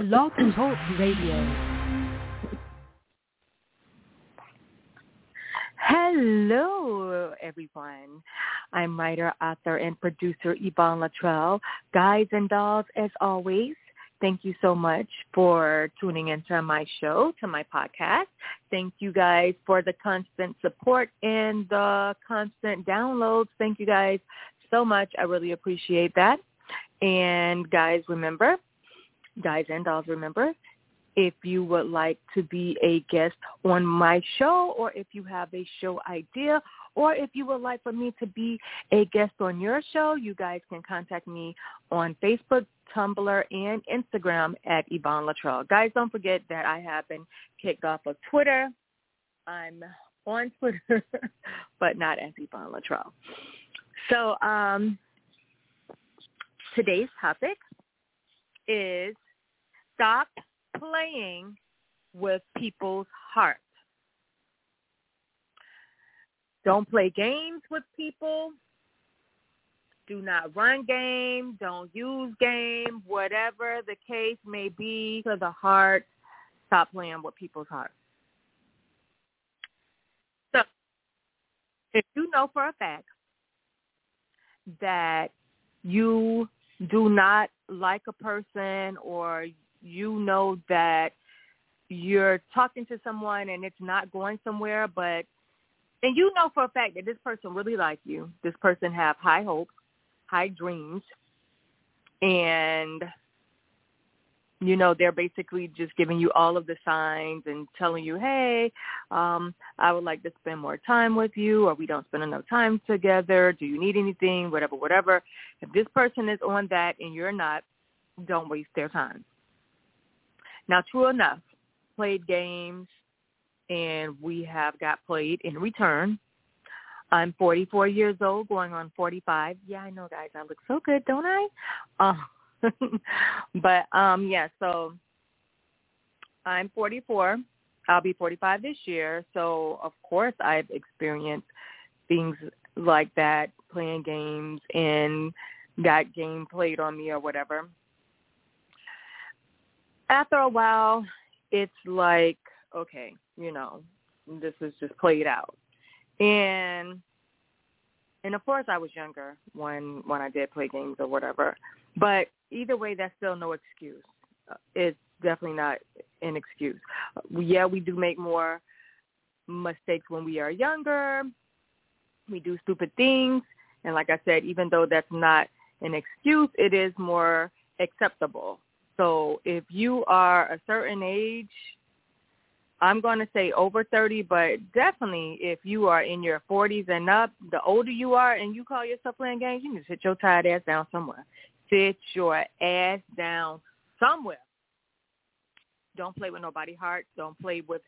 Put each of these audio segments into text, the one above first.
Blog Talk Radio. Hello, everyone. I'm writer, author, and producer Yvonne Latrell. Guys and dolls, as always, thank you so much for tuning into my show, to my podcast. Thank you guys for the constant support and the constant downloads. Thank you guys so much. I really appreciate that. And guys, remember, guys and dolls, remember, if you would like to be a guest on my show or if you have a show idea or if you would like for me to be a guest on your show, you guys can contact me on Facebook, Tumblr, and Instagram at Yvonne Latrell. Guys, don't forget that I have been kicked off of Twitter. I'm on Twitter, but not as Yvonne Latrell. So um, today's topic is stop playing with people's hearts. Don't play games with people. Do not run game. Don't use game. Whatever the case may be for the heart, stop playing with people's hearts. So if you know for a fact that you do not like a person or you know that you're talking to someone and it's not going somewhere but and you know for a fact that this person really like you. This person have high hopes high dreams and you know they're basically just giving you all of the signs and telling you hey um i would like to spend more time with you or we don't spend enough time together. Do you need anything? Whatever whatever. If this person is on that and you're not don't waste their time now true enough played games and we have got played in return i'm forty four years old going on forty five yeah i know guys i look so good don't i uh, but um yeah, so I'm 44. I'll be 45 this year. So of course I've experienced things like that, playing games and got game played on me or whatever. After a while, it's like, okay, you know, this is just played out. And and of course I was younger when when I did play games or whatever. But either way, that's still no excuse. Uh, it's definitely not an excuse. Yeah, we do make more mistakes when we are younger. We do stupid things. And like I said, even though that's not an excuse, it is more acceptable. So if you are a certain age, I'm going to say over 30, but definitely if you are in your 40s and up, the older you are and you call yourself playing games, you need to sit your tired ass down somewhere sit your ass down somewhere. Don't play with nobody heart. Don't play with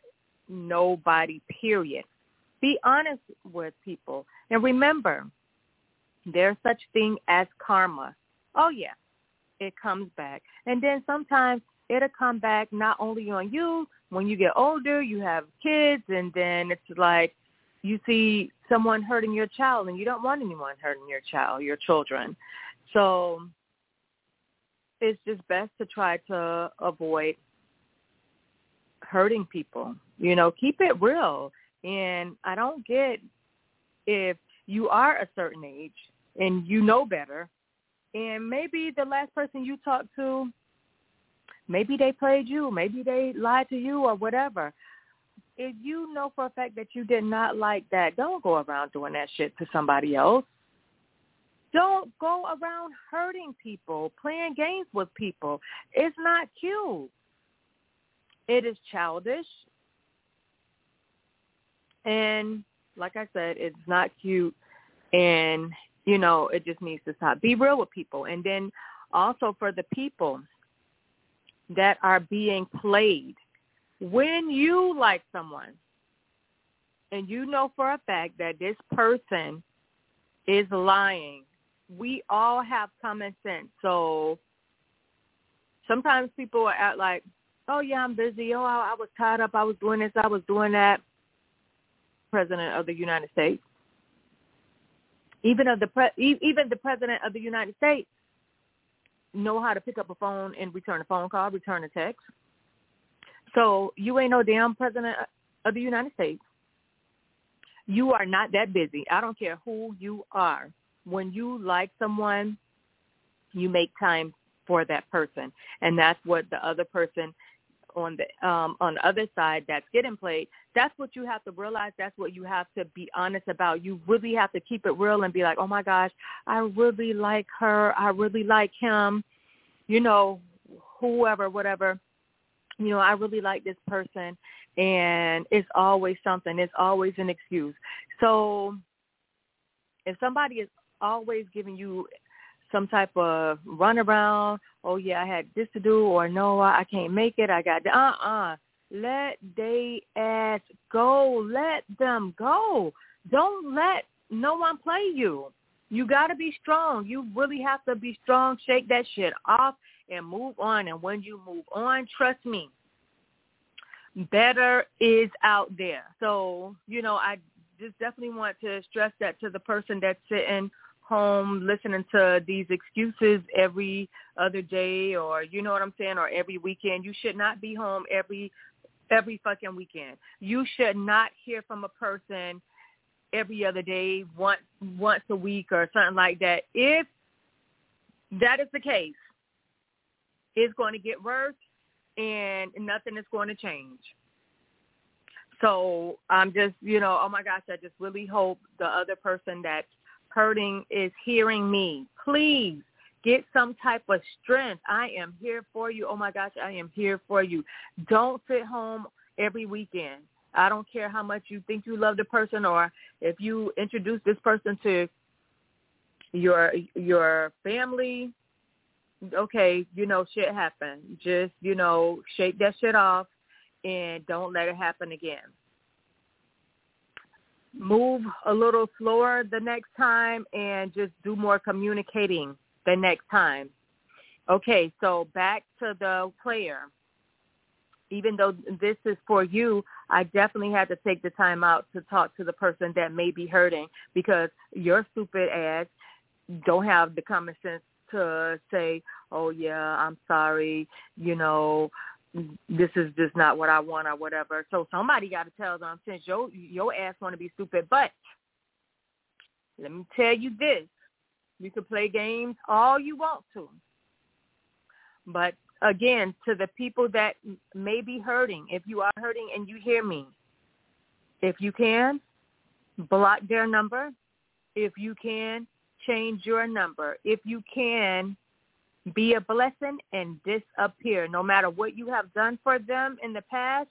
nobody, period. Be honest with people. And remember, there's such thing as karma. Oh, yeah, it comes back. And then sometimes it'll come back not only on you. When you get older, you have kids, and then it's like you see someone hurting your child, and you don't want anyone hurting your child, your children. So it's just best to try to avoid hurting people. You know, keep it real. And I don't get if you are a certain age and you know better, and maybe the last person you talked to, maybe they played you, maybe they lied to you or whatever. If you know for a fact that you did not like that, don't go around doing that shit to somebody else. Don't go around hurting people, playing games with people. It's not cute. It is childish. And like I said, it's not cute. And, you know, it just needs to stop. Be real with people. And then also for the people that are being played, when you like someone and you know for a fact that this person is lying we all have common sense. So sometimes people are at like, oh yeah, I'm busy. Oh, I, I was tied up. I was doing this. I was doing that. President of the United States, even of the pre- even the president of the United States, know how to pick up a phone and return a phone call, return a text. So you ain't no damn president of the United States. You are not that busy. I don't care who you are. When you like someone, you make time for that person, and that's what the other person on the um on the other side that's getting played that's what you have to realize. That's what you have to be honest about. You really have to keep it real and be like oh my gosh i really like her. I really like him. You know whoever whatever. You know i really like this person and it's always something. It's always an excuse. So if somebody is always giving you some type of runaround. Oh yeah, I had this to do, or no, I can't make it. I got uh uh. Let they ass go. Let them go. Don't let no one play you. You got to be strong. You really have to be strong. Shake that shit off and move on. And when you move on, trust me, better is out there. So, you know, I just definitely want to stress that to the person that's sitting home listening to these excuses every other day or you know what I'm saying or every weekend. You should not be home every every fucking weekend. You should not hear from a person every other day, once once a week or something like that. If that is the case, it's going to get worse and nothing is going to change. So I'm just, you know, oh my gosh, I just really hope the other person that's hurting is hearing me. Please get some type of strength. I am here for you. Oh my gosh, I am here for you. Don't sit home every weekend. I don't care how much you think you love the person or if you introduce this person to your your family, okay, you know, shit happen. Just, you know, shake that shit off and don't let it happen again move a little slower the next time and just do more communicating the next time. Okay, so back to the player. Even though this is for you, I definitely had to take the time out to talk to the person that may be hurting because your stupid ass don't have the common sense to say, "Oh yeah, I'm sorry," you know, this is just not what I want or whatever. So somebody got to tell them since your your ass want to be stupid. But let me tell you this: you can play games all you want to, but again, to the people that may be hurting, if you are hurting and you hear me, if you can, block their number. If you can, change your number. If you can, be a blessing and disappear. No matter what you have done for them in the past,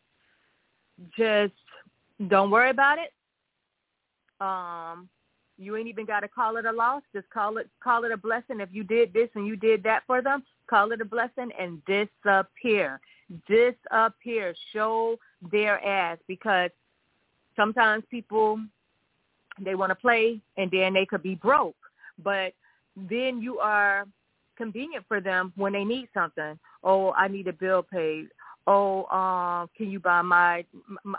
just don't worry about it. Um, you ain't even got to call it a loss. Just call it call it a blessing. If you did this and you did that for them, call it a blessing and disappear. Disappear. Show their ass because sometimes people they want to play and then they could be broke. But then you are convenient for them when they need something. Oh, I need a bill paid. Oh, um, can you buy my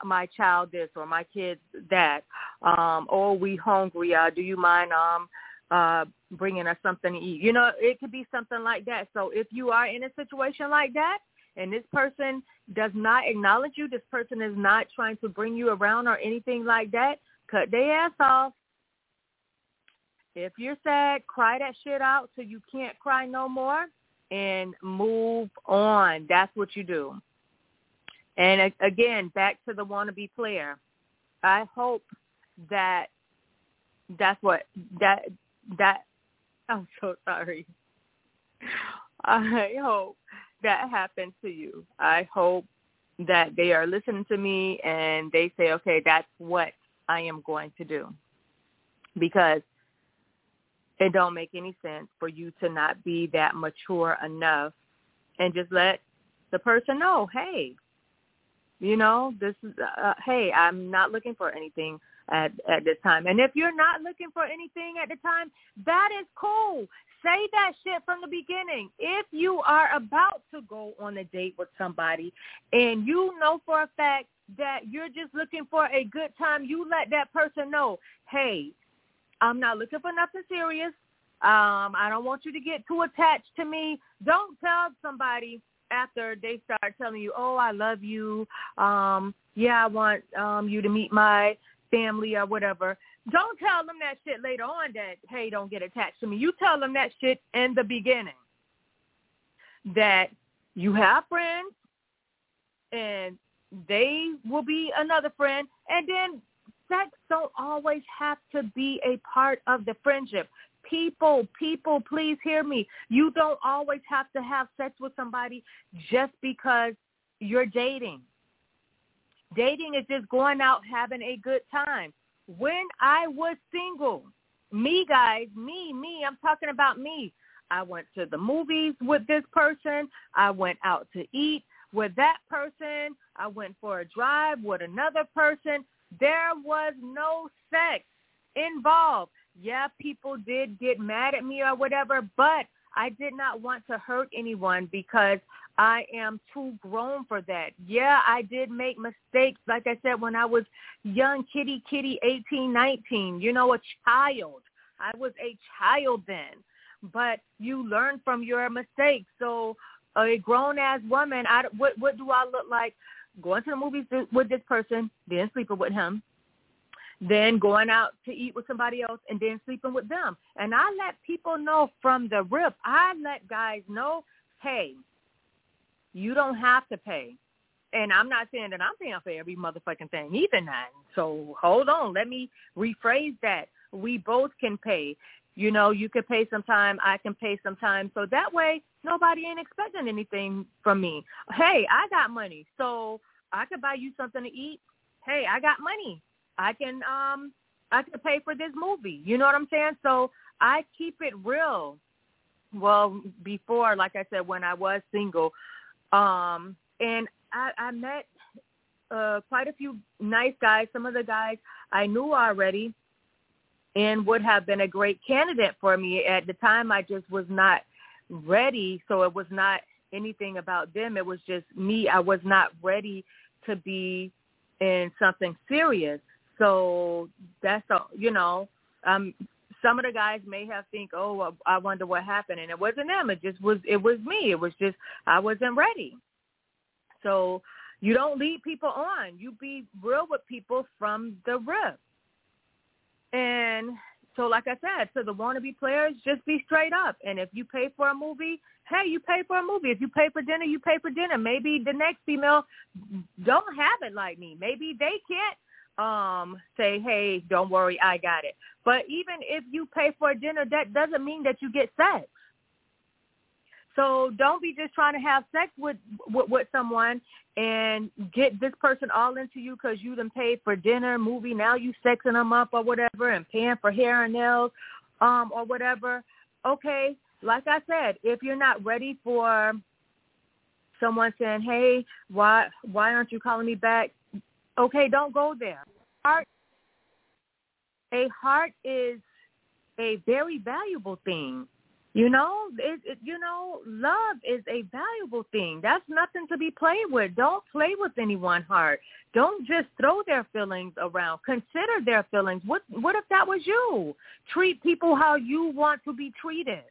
my child this or my kid that? Um, oh, we hungry. Uh, do you mind um uh bringing us something to eat? You know, it could be something like that. So if you are in a situation like that, and this person does not acknowledge you, this person is not trying to bring you around or anything like that, cut their ass off if you're sad, cry that shit out so you can't cry no more and move on. That's what you do. And again, back to the wannabe player. I hope that that's what that that I'm so sorry. I hope that happens to you. I hope that they are listening to me and they say, okay, that's what I am going to do. Because it don't make any sense for you to not be that mature enough and just let the person know, hey, you know, this is, uh, hey, I'm not looking for anything at at this time. And if you're not looking for anything at the time, that is cool. Say that shit from the beginning. If you are about to go on a date with somebody and you know for a fact that you're just looking for a good time, you let that person know, hey, I'm not looking for nothing serious. Um, I don't want you to get too attached to me. Don't tell somebody after they start telling you, "Oh, I love you. Um, yeah, I want um you to meet my family or whatever." Don't tell them that shit later on that, "Hey, don't get attached to me." You tell them that shit in the beginning. That you have friends and they will be another friend and then sex don't always have to be a part of the friendship people, people, please hear me. You don't always have to have sex with somebody just because you're dating. Dating is just going out having a good time. When I was single, me guys, me, me, I'm talking about me. I went to the movies with this person. I went out to eat with that person. I went for a drive with another person. There was no sex involved yeah, people did get mad at me or whatever, but I did not want to hurt anyone because I am too grown for that. Yeah, I did make mistakes, like I said, when I was young, kitty, kitty, eighteen, nineteen. you know, a child. I was a child then. But you learn from your mistakes. So a grown-ass woman, I, what, what do I look like? Going to the movies with this person, then sleeping with him, then going out to eat with somebody else and then sleeping with them. And I let people know from the rip. I let guys know, hey, you don't have to pay. And I'm not saying that I'm paying for every motherfucking thing either now. So hold on. Let me rephrase that. We both can pay. You know, you can pay some time, I can pay some time. So that way nobody ain't expecting anything from me. Hey, I got money. So I could buy you something to eat. Hey, I got money. I can um I can pay for this movie. You know what I'm saying? So I keep it real. Well, before, like I said, when I was single, um, and I, I met uh, quite a few nice guys. Some of the guys I knew already, and would have been a great candidate for me at the time. I just was not ready, so it was not anything about them. It was just me. I was not ready to be in something serious. So that's a, you know, um, some of the guys may have think, oh, I wonder what happened, and it wasn't them. It just was. It was me. It was just I wasn't ready. So you don't lead people on. You be real with people from the rip. And so, like I said, to the wannabe players, just be straight up. And if you pay for a movie, hey, you pay for a movie. If you pay for dinner, you pay for dinner. Maybe the next female don't have it like me. Maybe they can't um say, "Hey, don't worry, I got it." But even if you pay for dinner, that doesn't mean that you get sex. So don't be just trying to have sex with with, with someone and get this person all into you because you done paid for dinner, movie. Now you sexing them up or whatever, and paying for hair and nails, um, or whatever. Okay, like I said, if you're not ready for someone saying, "Hey, why why aren't you calling me back?" Okay, don't go there. Heart, a heart is a very valuable thing. You know, it, it, you know, love is a valuable thing. That's nothing to be played with. Don't play with anyone's heart. Don't just throw their feelings around. Consider their feelings. What what if that was you? Treat people how you want to be treated.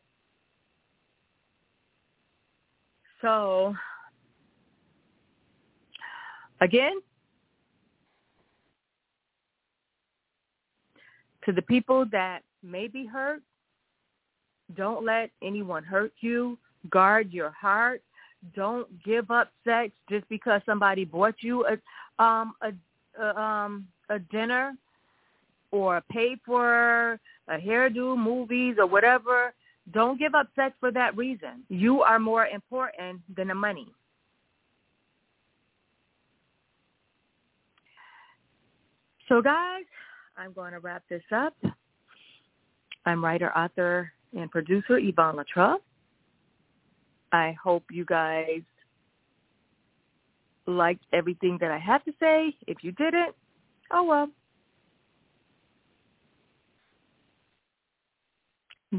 So, again, To the people that may be hurt, don't let anyone hurt you. Guard your heart. Don't give up sex just because somebody bought you a um a, a um a dinner or paid for a hairdo, movies or whatever. Don't give up sex for that reason. You are more important than the money. So guys, I'm going to wrap this up. I'm writer, author, and producer Yvonne Latra. I hope you guys liked everything that I had to say. If you didn't, oh well.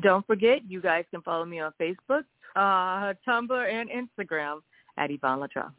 Don't forget, you guys can follow me on Facebook, uh, Tumblr, and Instagram at Yvonne Latra.